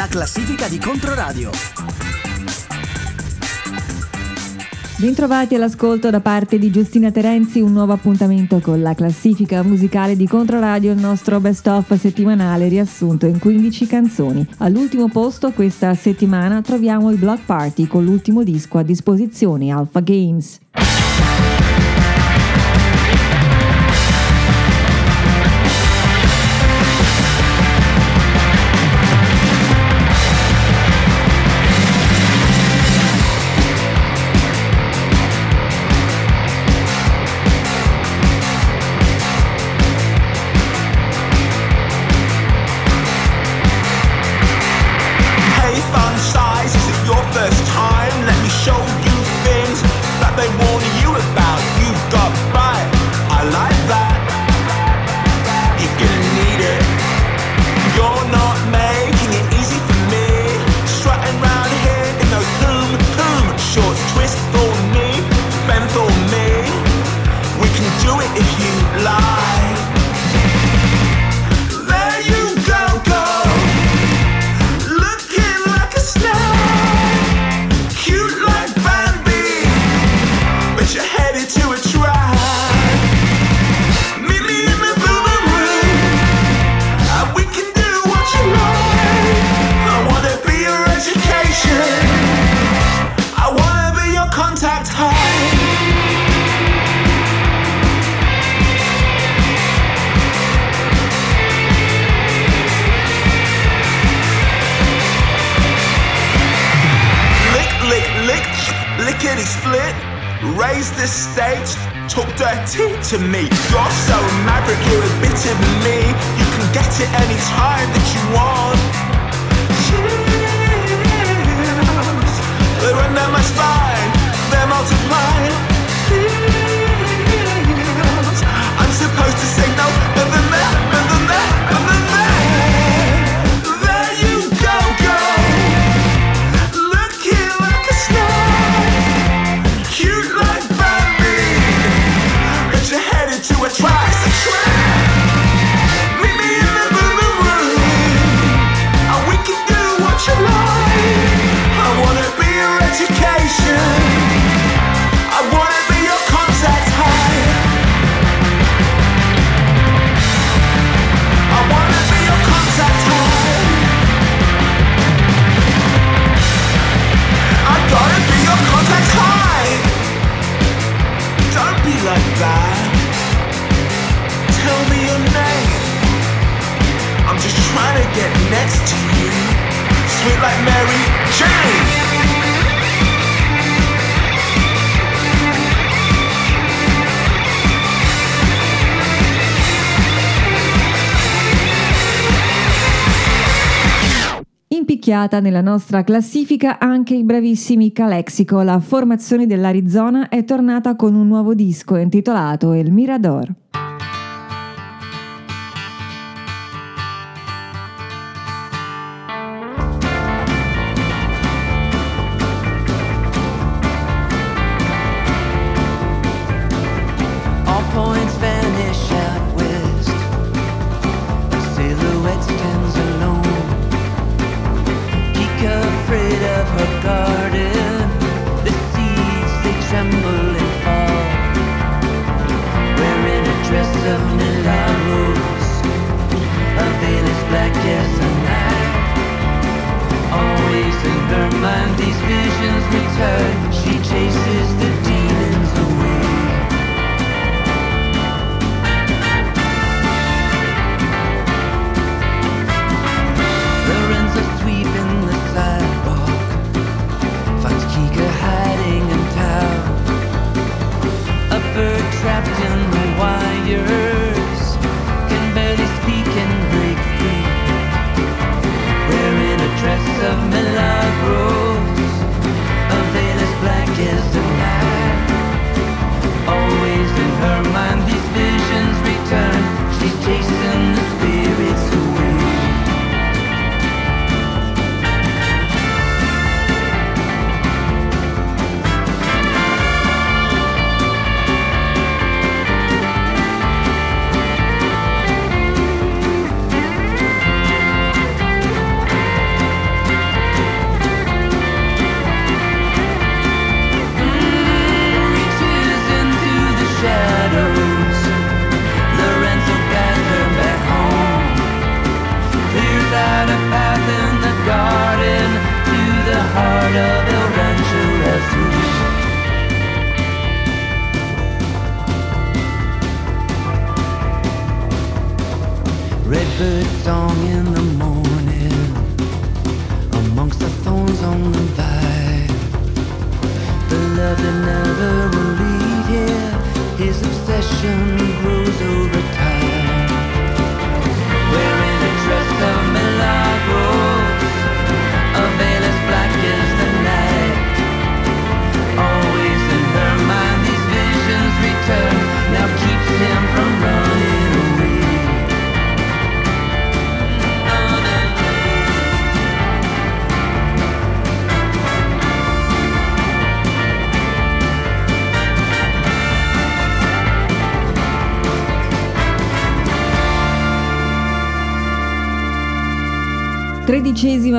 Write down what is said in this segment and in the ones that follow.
la classifica di Controradio. Bentrovati all'ascolto da parte di Giustina Terenzi, un nuovo appuntamento con la classifica musicale di Controradio, il nostro best of settimanale riassunto in 15 canzoni. All'ultimo posto questa settimana troviamo i Block Party con l'ultimo disco a disposizione, Alpha Games. To me. You're so maverick, you're a bit of me. You can get it any time that you want. Chills, they run down my spine, they're multiplying. Trying to get next to you. Sweet like Mary Jane. Impicchiata nella nostra classifica anche i bravissimi Calexico, la formazione dell'Arizona è tornata con un nuovo disco intitolato El Mirador.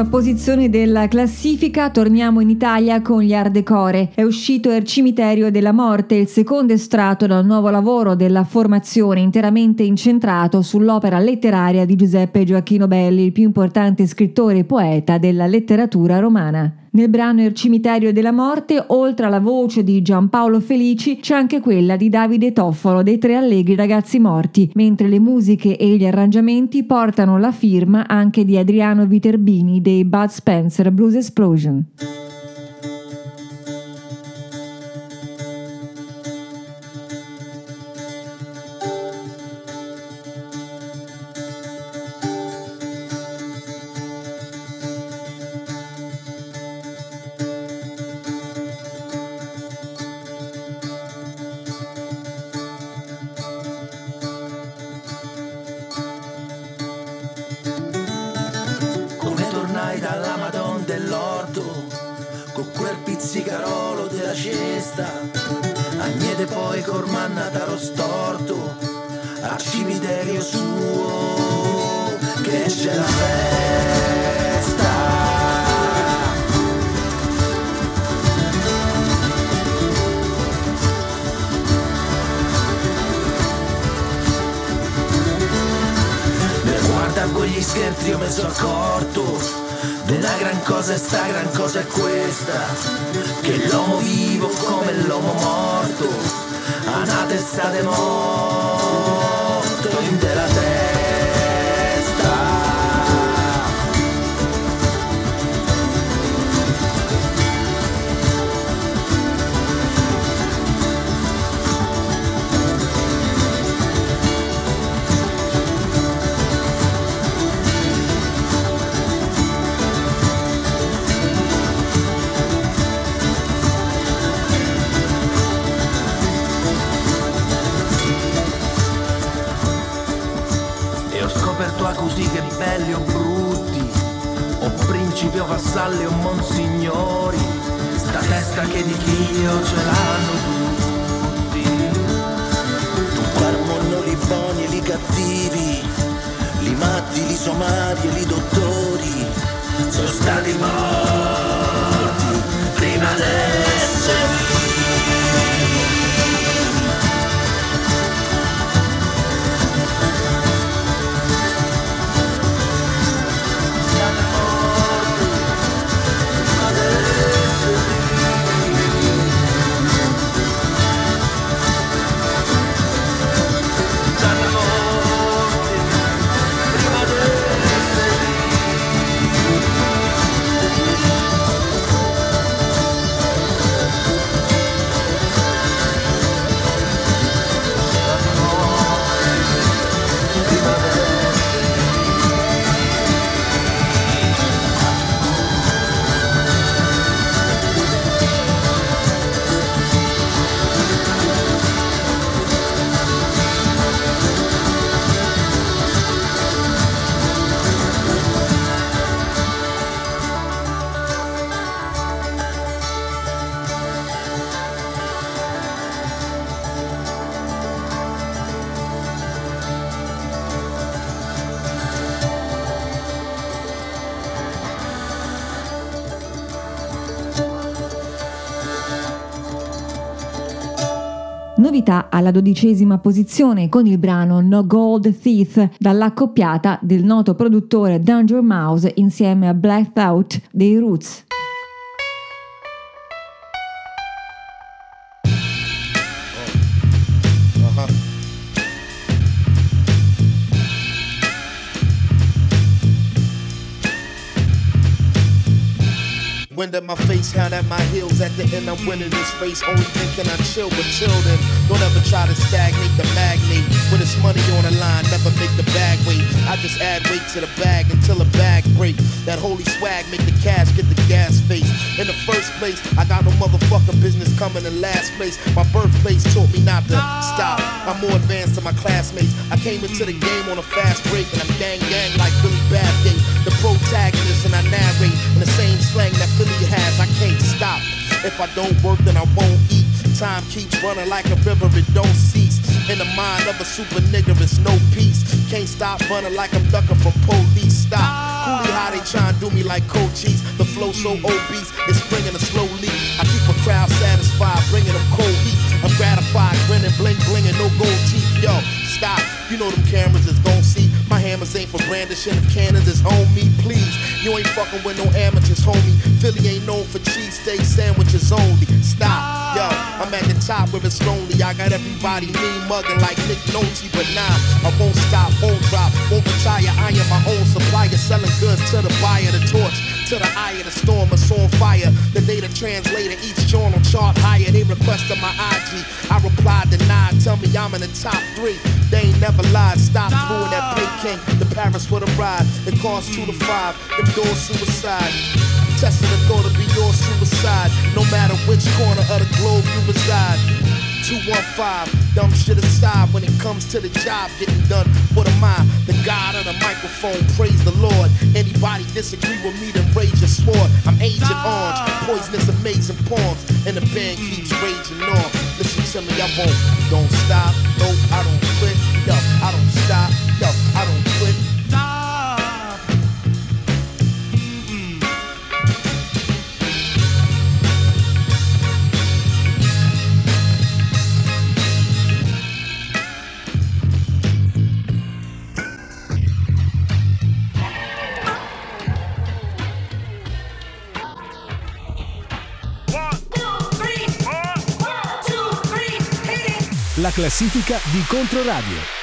Posizione della classifica, torniamo in Italia con gli Ardecore. È uscito Il Cimiterio della Morte, il secondo estratto dal nuovo lavoro della formazione interamente incentrato sull'opera letteraria di Giuseppe Gioacchino Belli, il più importante scrittore e poeta della letteratura romana. Nel brano Il Cimiterio della Morte, oltre alla voce di Giampaolo Felici, c'è anche quella di Davide Toffolo dei Tre Allegri Ragazzi Morti, mentre le musiche e gli arrangiamenti portano la firma anche di Adriano Viterbini dei Bud Spencer Blues Explosion. Principi o vassalli o monsignori. Sta testa che di Dio ce l'hanno tutti. Tu guarmono li buoni e li cattivi. Li matti, li somari e li dottori. Sono stati morti prima d'essere Novità alla dodicesima posizione con il brano No Gold Thief dall'accoppiata del noto produttore Danger Mouse insieme a Black Thought dei Roots. Wind at my face, hand at my heels. At the end, I'm winning this race. Only thinking I chill, but chill then. Don't ever try to stagnate the magnate. When it's money on the line, never make the bag wait. I just add weight to the bag until the bag break. That holy swag make the cash get the gas face. In the first place, I got no motherfucking business coming in last place. My birthplace taught me not to stop. I'm more advanced than my classmates. I came into the game on a fast break, and I'm gang gang like Billy Bathgate, the protagonist, and I narrate in the same slang that Philly has. I can't stop. If I don't work, then I won't eat. Time keeps running like a river, it don't cease. In the mind of a super nigga, it's no peace. Can't stop running like I'm ducking from police. Stop. Coolie how they try and do me like cold cheese. The flow so obese, it's bringing a slow leak. I keep a crowd satisfied, bringing them cold heat. I'm gratified, grinning, bling, blinging, no gold teeth. Yo, stop. You know them cameras is. My hammers ain't for brandishing of cannons, it's on me, please. You ain't fucking with no amateurs, homie. Philly ain't known for cheesesteak sandwiches only. Stop, yo, I'm at the top where it's lonely. I got everybody mean mugging like Nick Nolte, but nah, I won't stop, won't drop, won't retire. I am my own supplier, selling goods to the buyer, the torch to the eye of the storm, it's on fire. The data translator, each journal chart higher. They requested my IG, I replied denied. Tell me I'm in the top three. They ain't never lied. Stop doing that Peking The Paris with a ride. It costs two to five. Them doors suicide. Testing the thought to be your suicide. No matter which corner of the globe you reside. 215, dumb shit aside when it comes to the job getting done. What am I? The God of the microphone, praise the Lord. Anybody disagree with me, then raise your sword. I'm Agent Orange, poisonous, amazing poems, and the band keeps raging on. Listen to me, I won't, don't stop, no, I don't quit, La classifica di Controradio.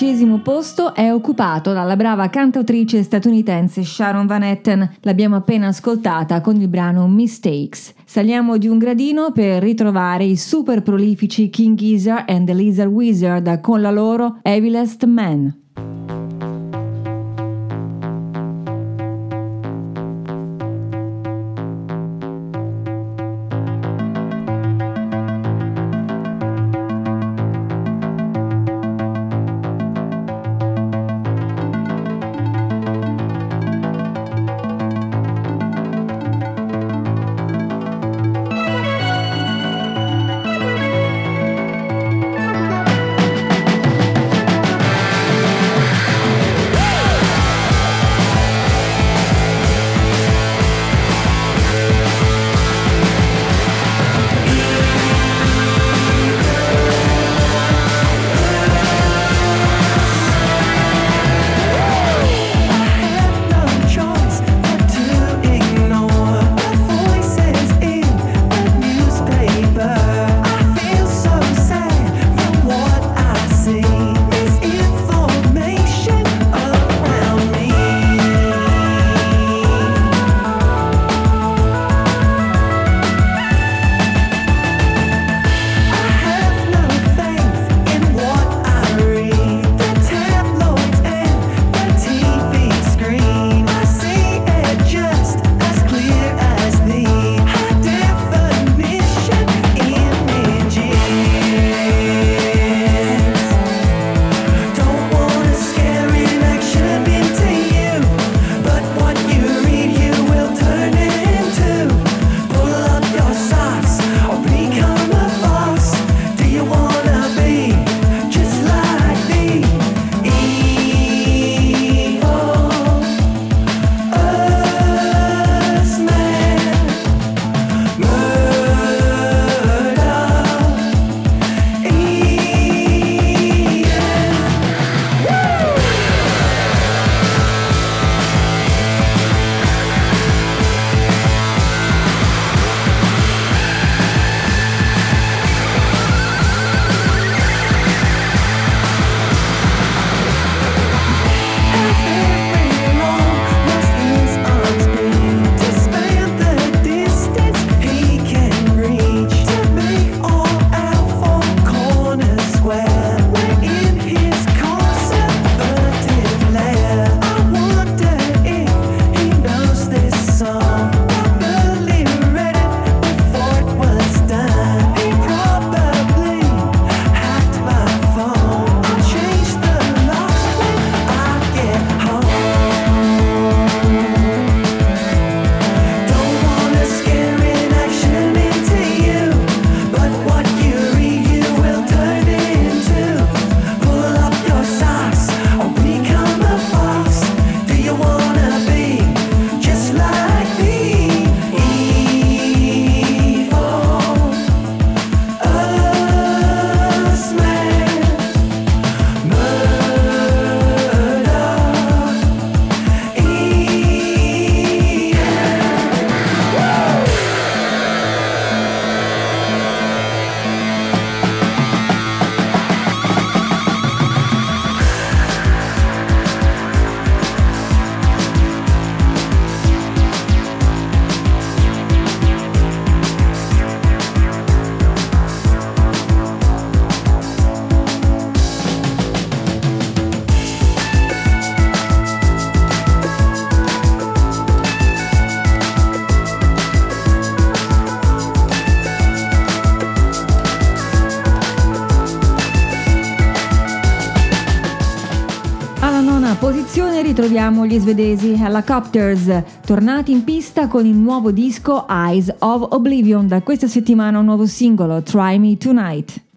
L'undicesimo posto è occupato dalla brava cantautrice statunitense Sharon Van Etten. L'abbiamo appena ascoltata con il brano Mistakes. Saliamo di un gradino per ritrovare i super prolifici King Gizzard and the Lizard Wizard con la loro Evilest Man. Ritroviamo gli svedesi Helicopters, tornati in pista con il nuovo disco Eyes of Oblivion. Da questa settimana un nuovo singolo, Try Me Tonight.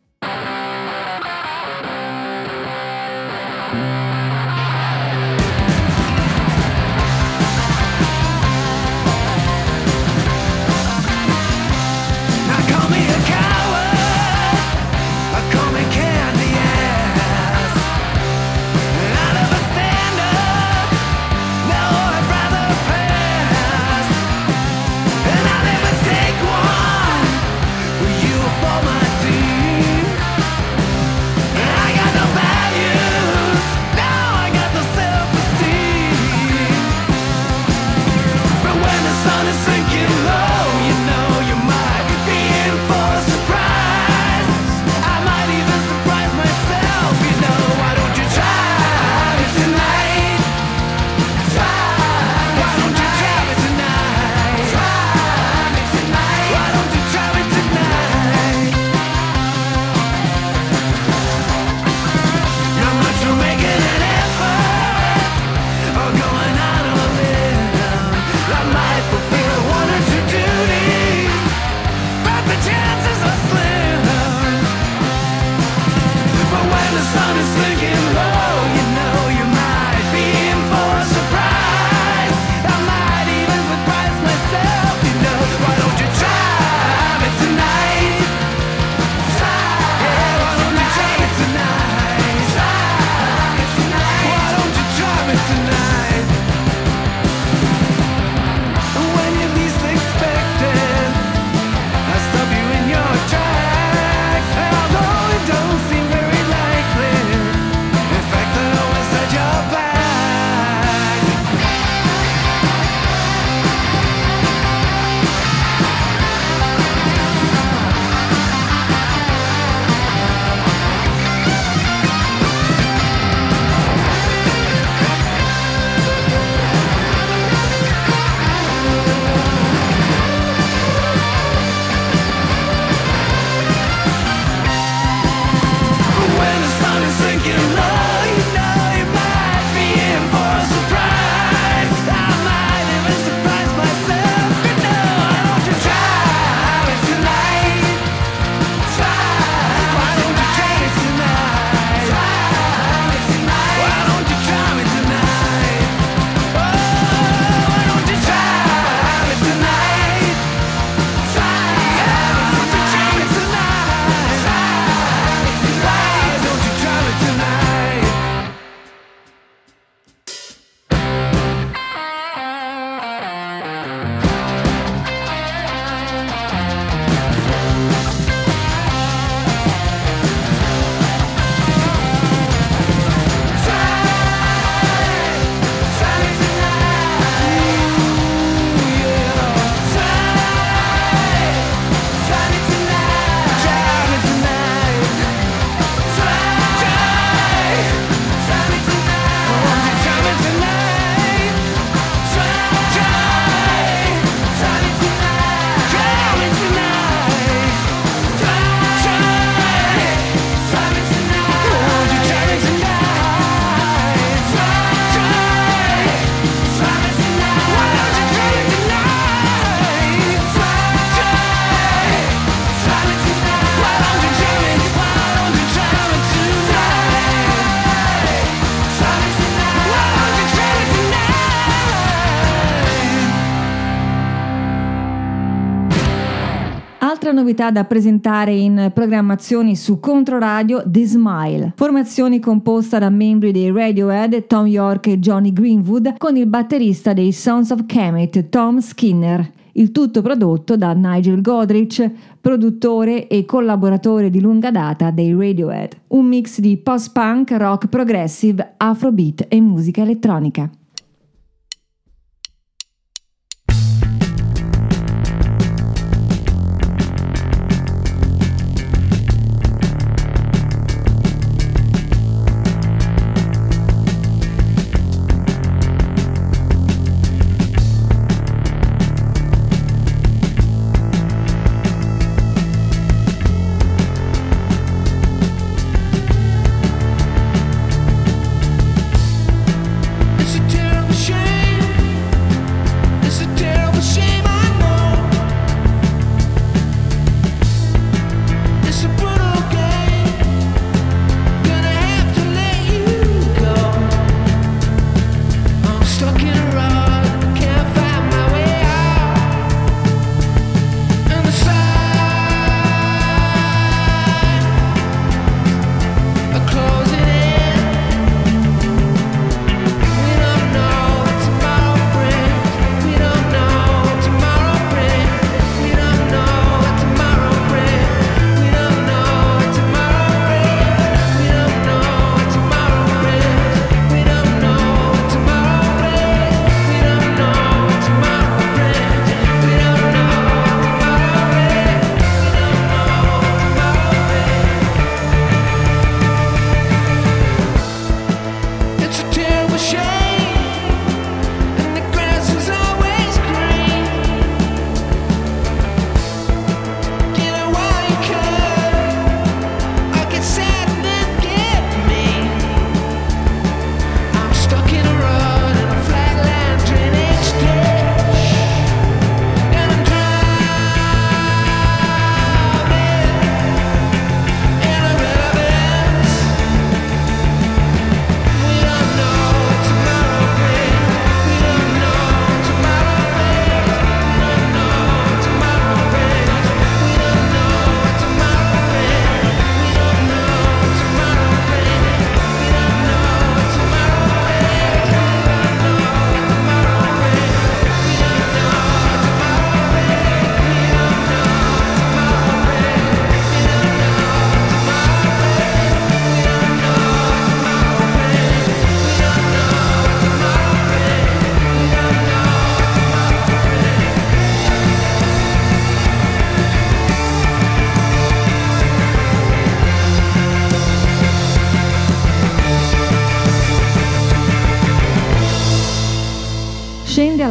novità da presentare in programmazioni su Controradio The Smile, formazione composta da membri dei Radiohead, Tom York e Johnny Greenwood, con il batterista dei Sons of Kemet, Tom Skinner. Il tutto prodotto da Nigel Godrich, produttore e collaboratore di lunga data dei Radiohead. Un mix di post-punk, rock progressive, afrobeat e musica elettronica.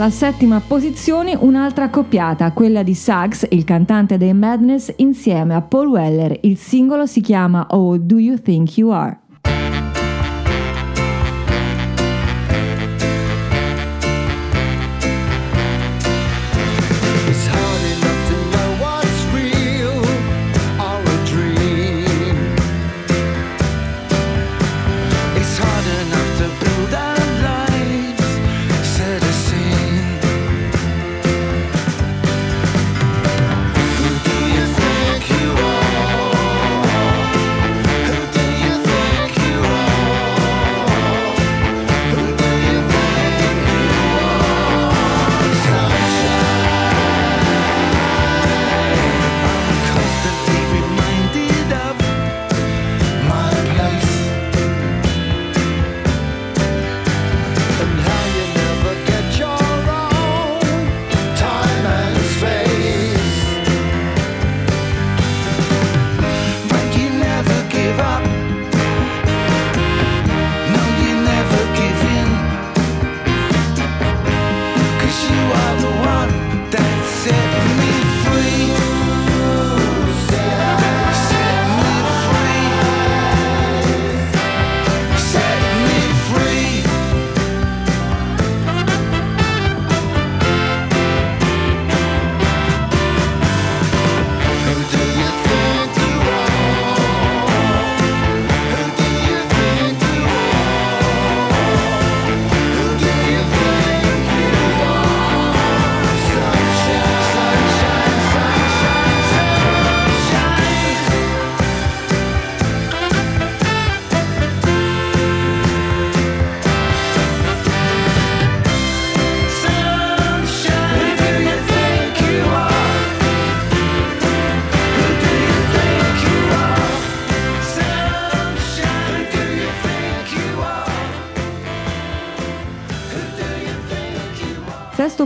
alla settima posizione un'altra accoppiata, quella di Sachs, il cantante dei Madness, insieme a Paul Weller. Il singolo si chiama Oh Do You Think You Are?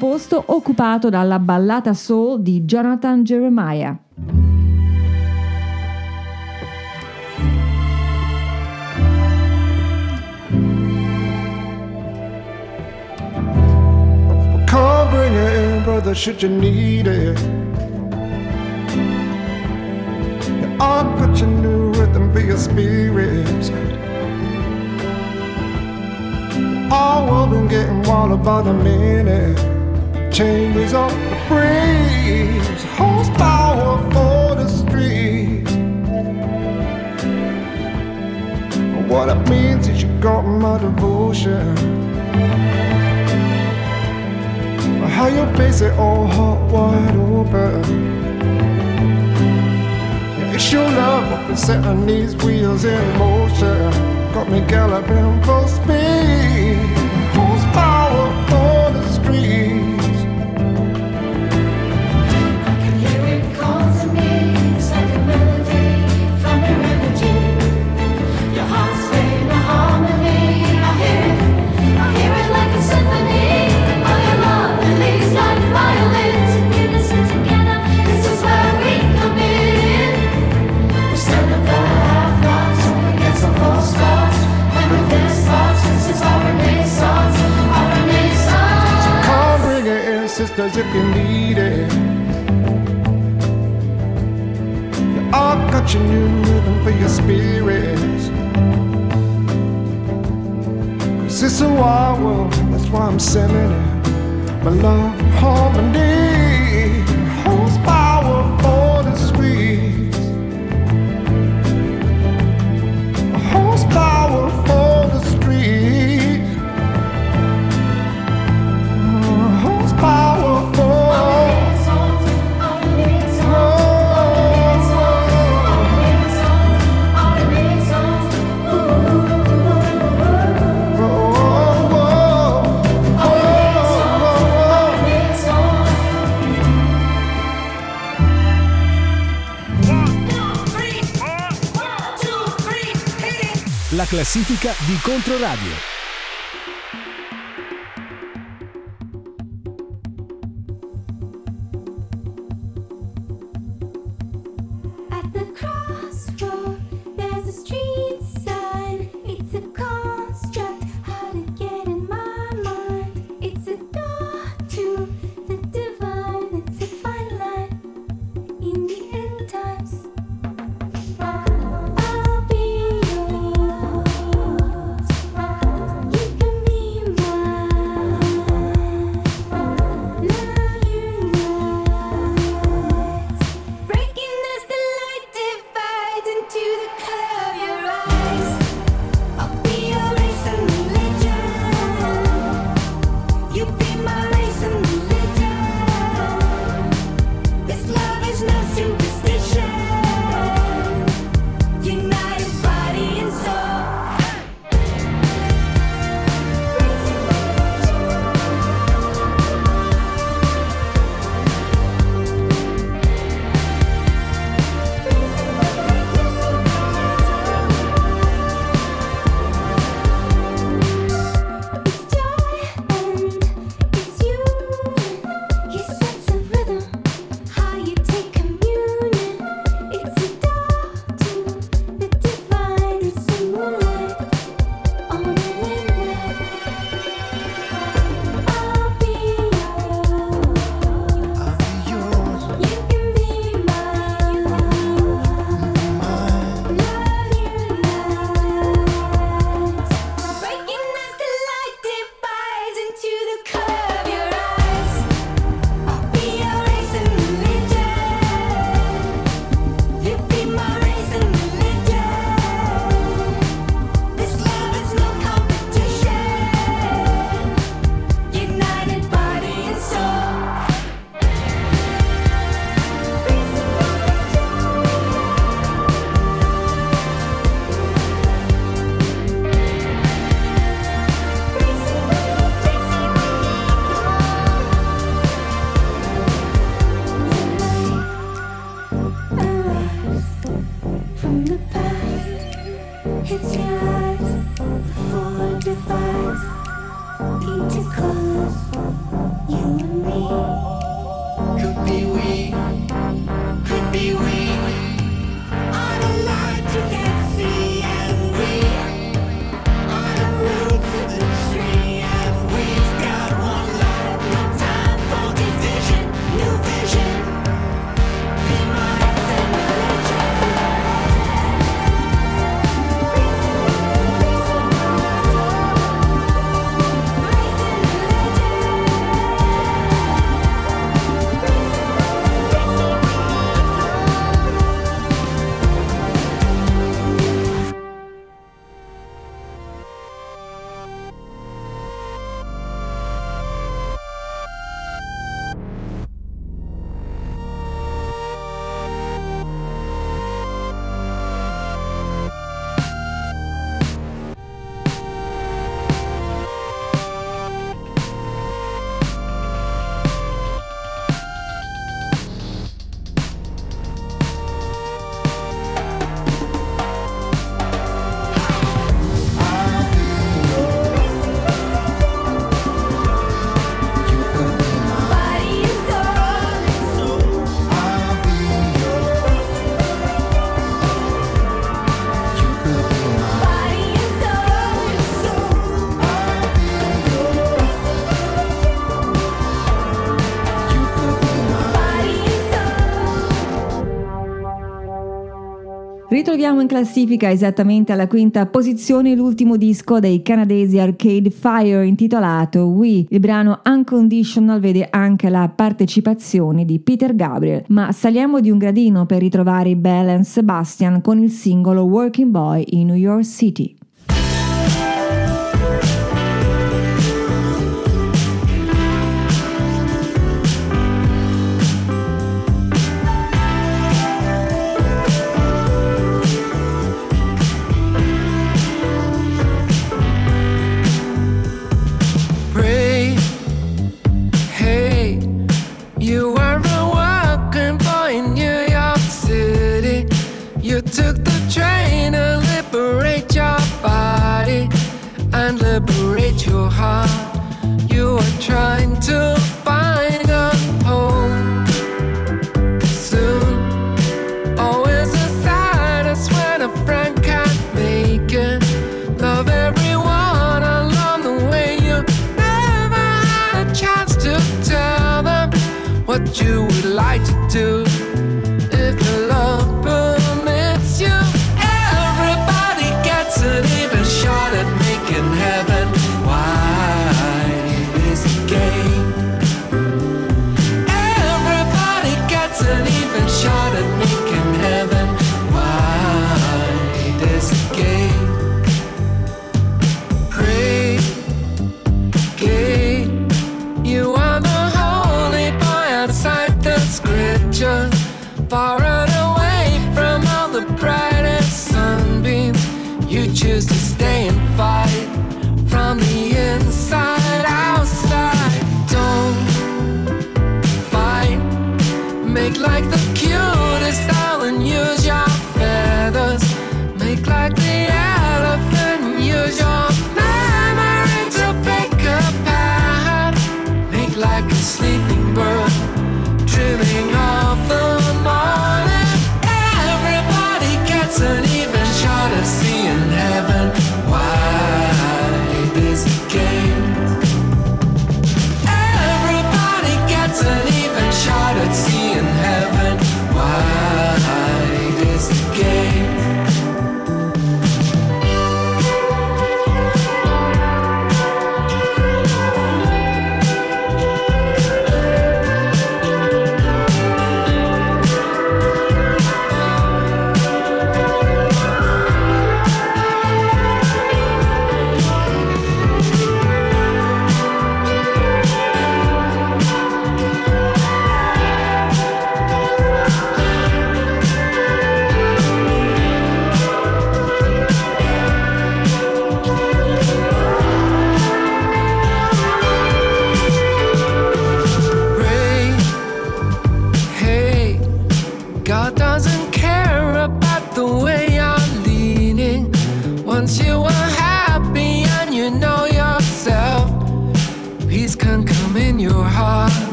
Posto occupato dalla ballata soul di Jonathan Jeremiah. Come bring it in, brother, should you need it. I'll put your new rhythm for your spirits. All world been getting wild by the minute. Changes up the breeze, horsepower for the streets. What it means is you got my devotion. How you face it all hot wide open. It's your love what been setting these wheels in motion. Got me galloping full speed. Horsepower for the streets. If you need it. Yeah, I've got your new rhythm for your spirits. Cause it's a wild world, that's why I'm sending it. My love, oh, La classifica di Controradio. troviamo in classifica esattamente alla quinta posizione l'ultimo disco dei canadesi Arcade Fire intitolato We. Il brano Unconditional vede anche la partecipazione di Peter Gabriel, ma saliamo di un gradino per ritrovare Belle and Sebastian con il singolo Working Boy in New York City. you would like to do.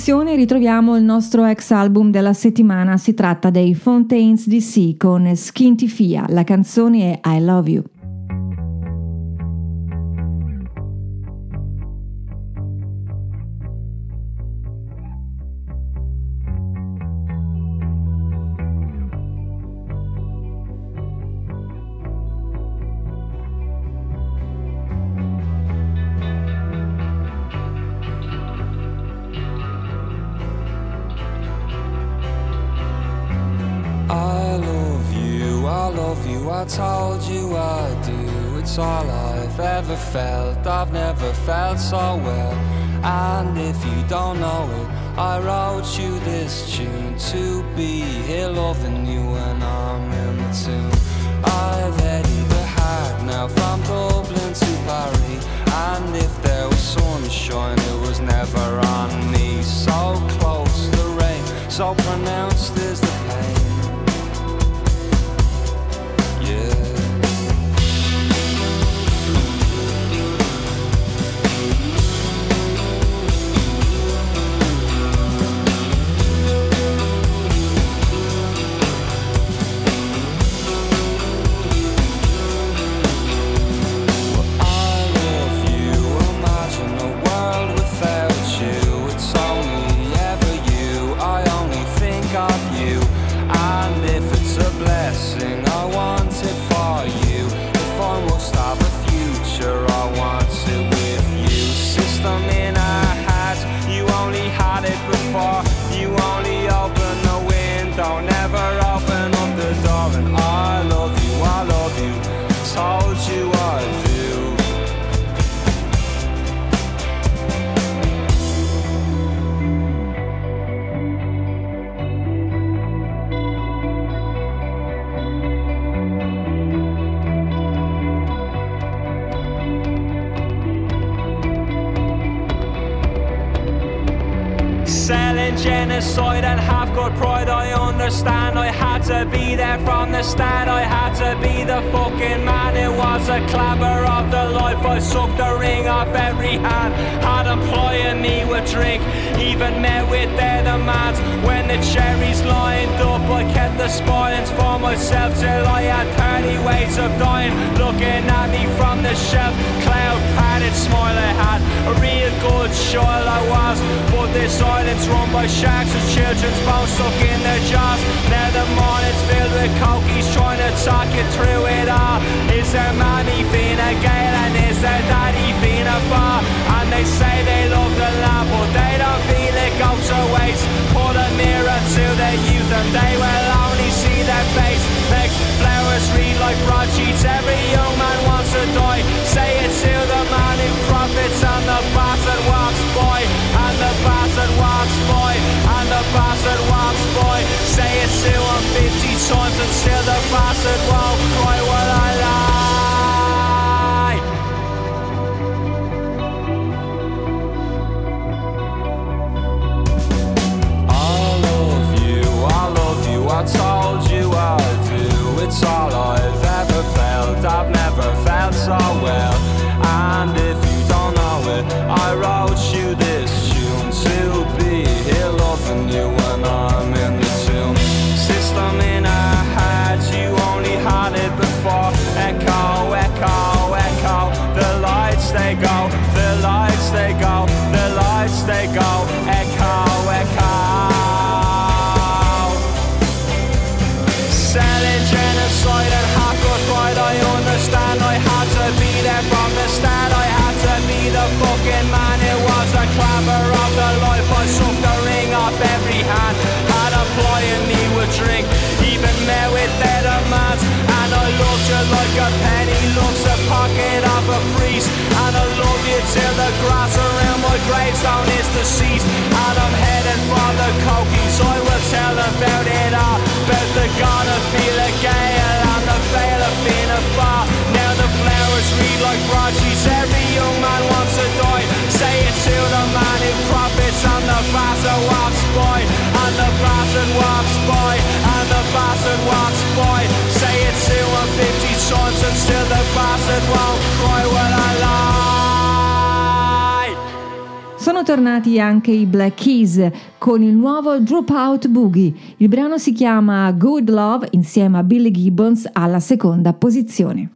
posizione ritroviamo il nostro ex album della settimana, si tratta dei Fontaines DC con Skintifia, la canzone è I Love You. Clamor of the life. I sucked the ring off every hand. Had employing me with drink, even met with their demands. When the cherries lined up, I kept the spoilings for myself till I had 30 ways of dying. Looking at me from the shelf, cloud padded smile I had. A real good child I was, but this silence run by sharks and children's bones stuck in their jaws. Now the morning's filled with cokies trying to talk you through it all. Is there mommy Fina Gale and is there daddy Fina Far? And they say they love the land, but they don't feel it go to waste. Put a mirror to their youth and they will only see their face. Makes flowers read like broadsheets. Every young man wants to die. Say it to the man who profits and the bastard walks by. And the bastard walks by. And the bastard walks by. Say it to him 50 times and still the bastard won't cry. Well, I gravestone is deceased. And I'm heading for the cokies. I will tell about it all. About the god of feel gale and the veil of a bar. Now the flowers read like broadsheets. Every young man wants to die. Say it to the man who profits and the bastard walks by. And the bastard walks by. And the bastard walks by. Say it to him 50 times and still the bastard won't cry when I lie. Sono tornati anche i Black Keys con il nuovo Dropout Boogie. Il brano si chiama Good Love insieme a Billy Gibbons alla seconda posizione.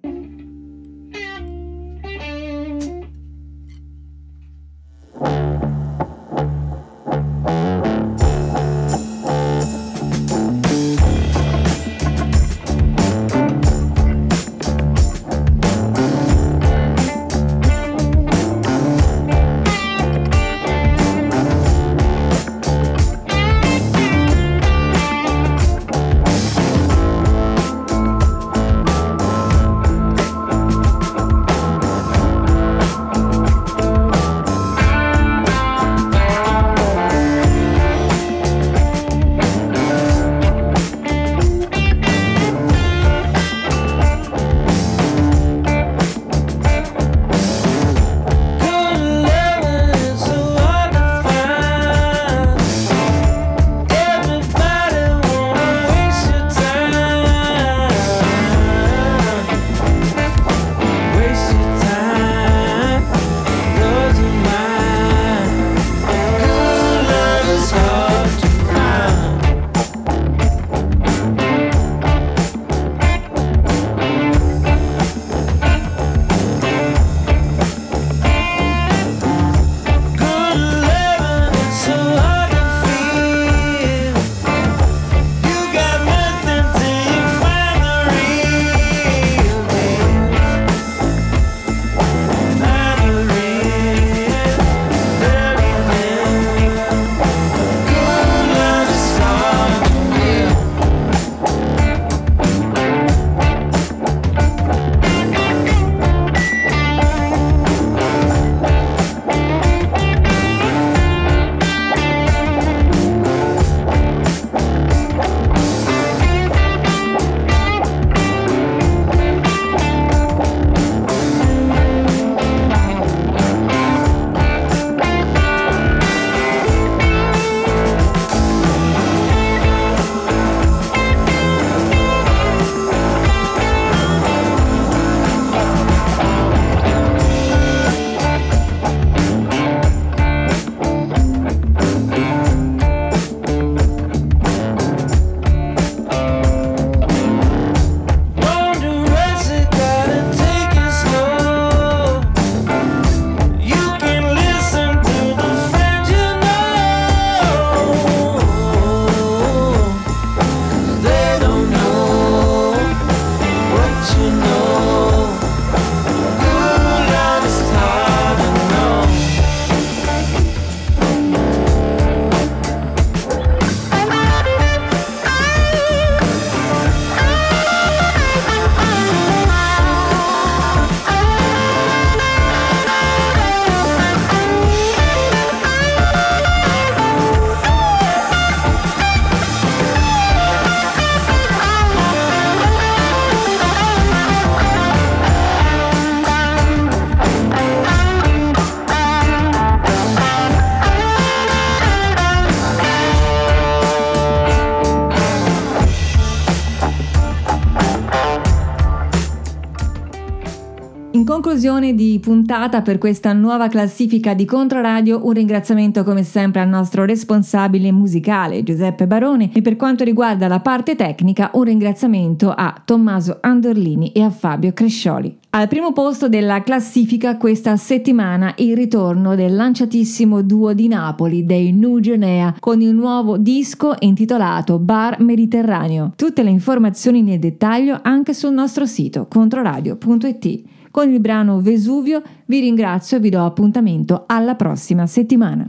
Conclusione di puntata per questa nuova classifica di Controradio, un ringraziamento come sempre al nostro responsabile musicale Giuseppe Barone e per quanto riguarda la parte tecnica un ringraziamento a Tommaso Andorlini e a Fabio Crescioli. Al primo posto della classifica questa settimana il ritorno del lanciatissimo duo di Napoli dei Nu Genea con il nuovo disco intitolato Bar Mediterraneo. Tutte le informazioni nel dettaglio anche sul nostro sito controradio.it. Con il brano Vesuvio vi ringrazio e vi do appuntamento alla prossima settimana.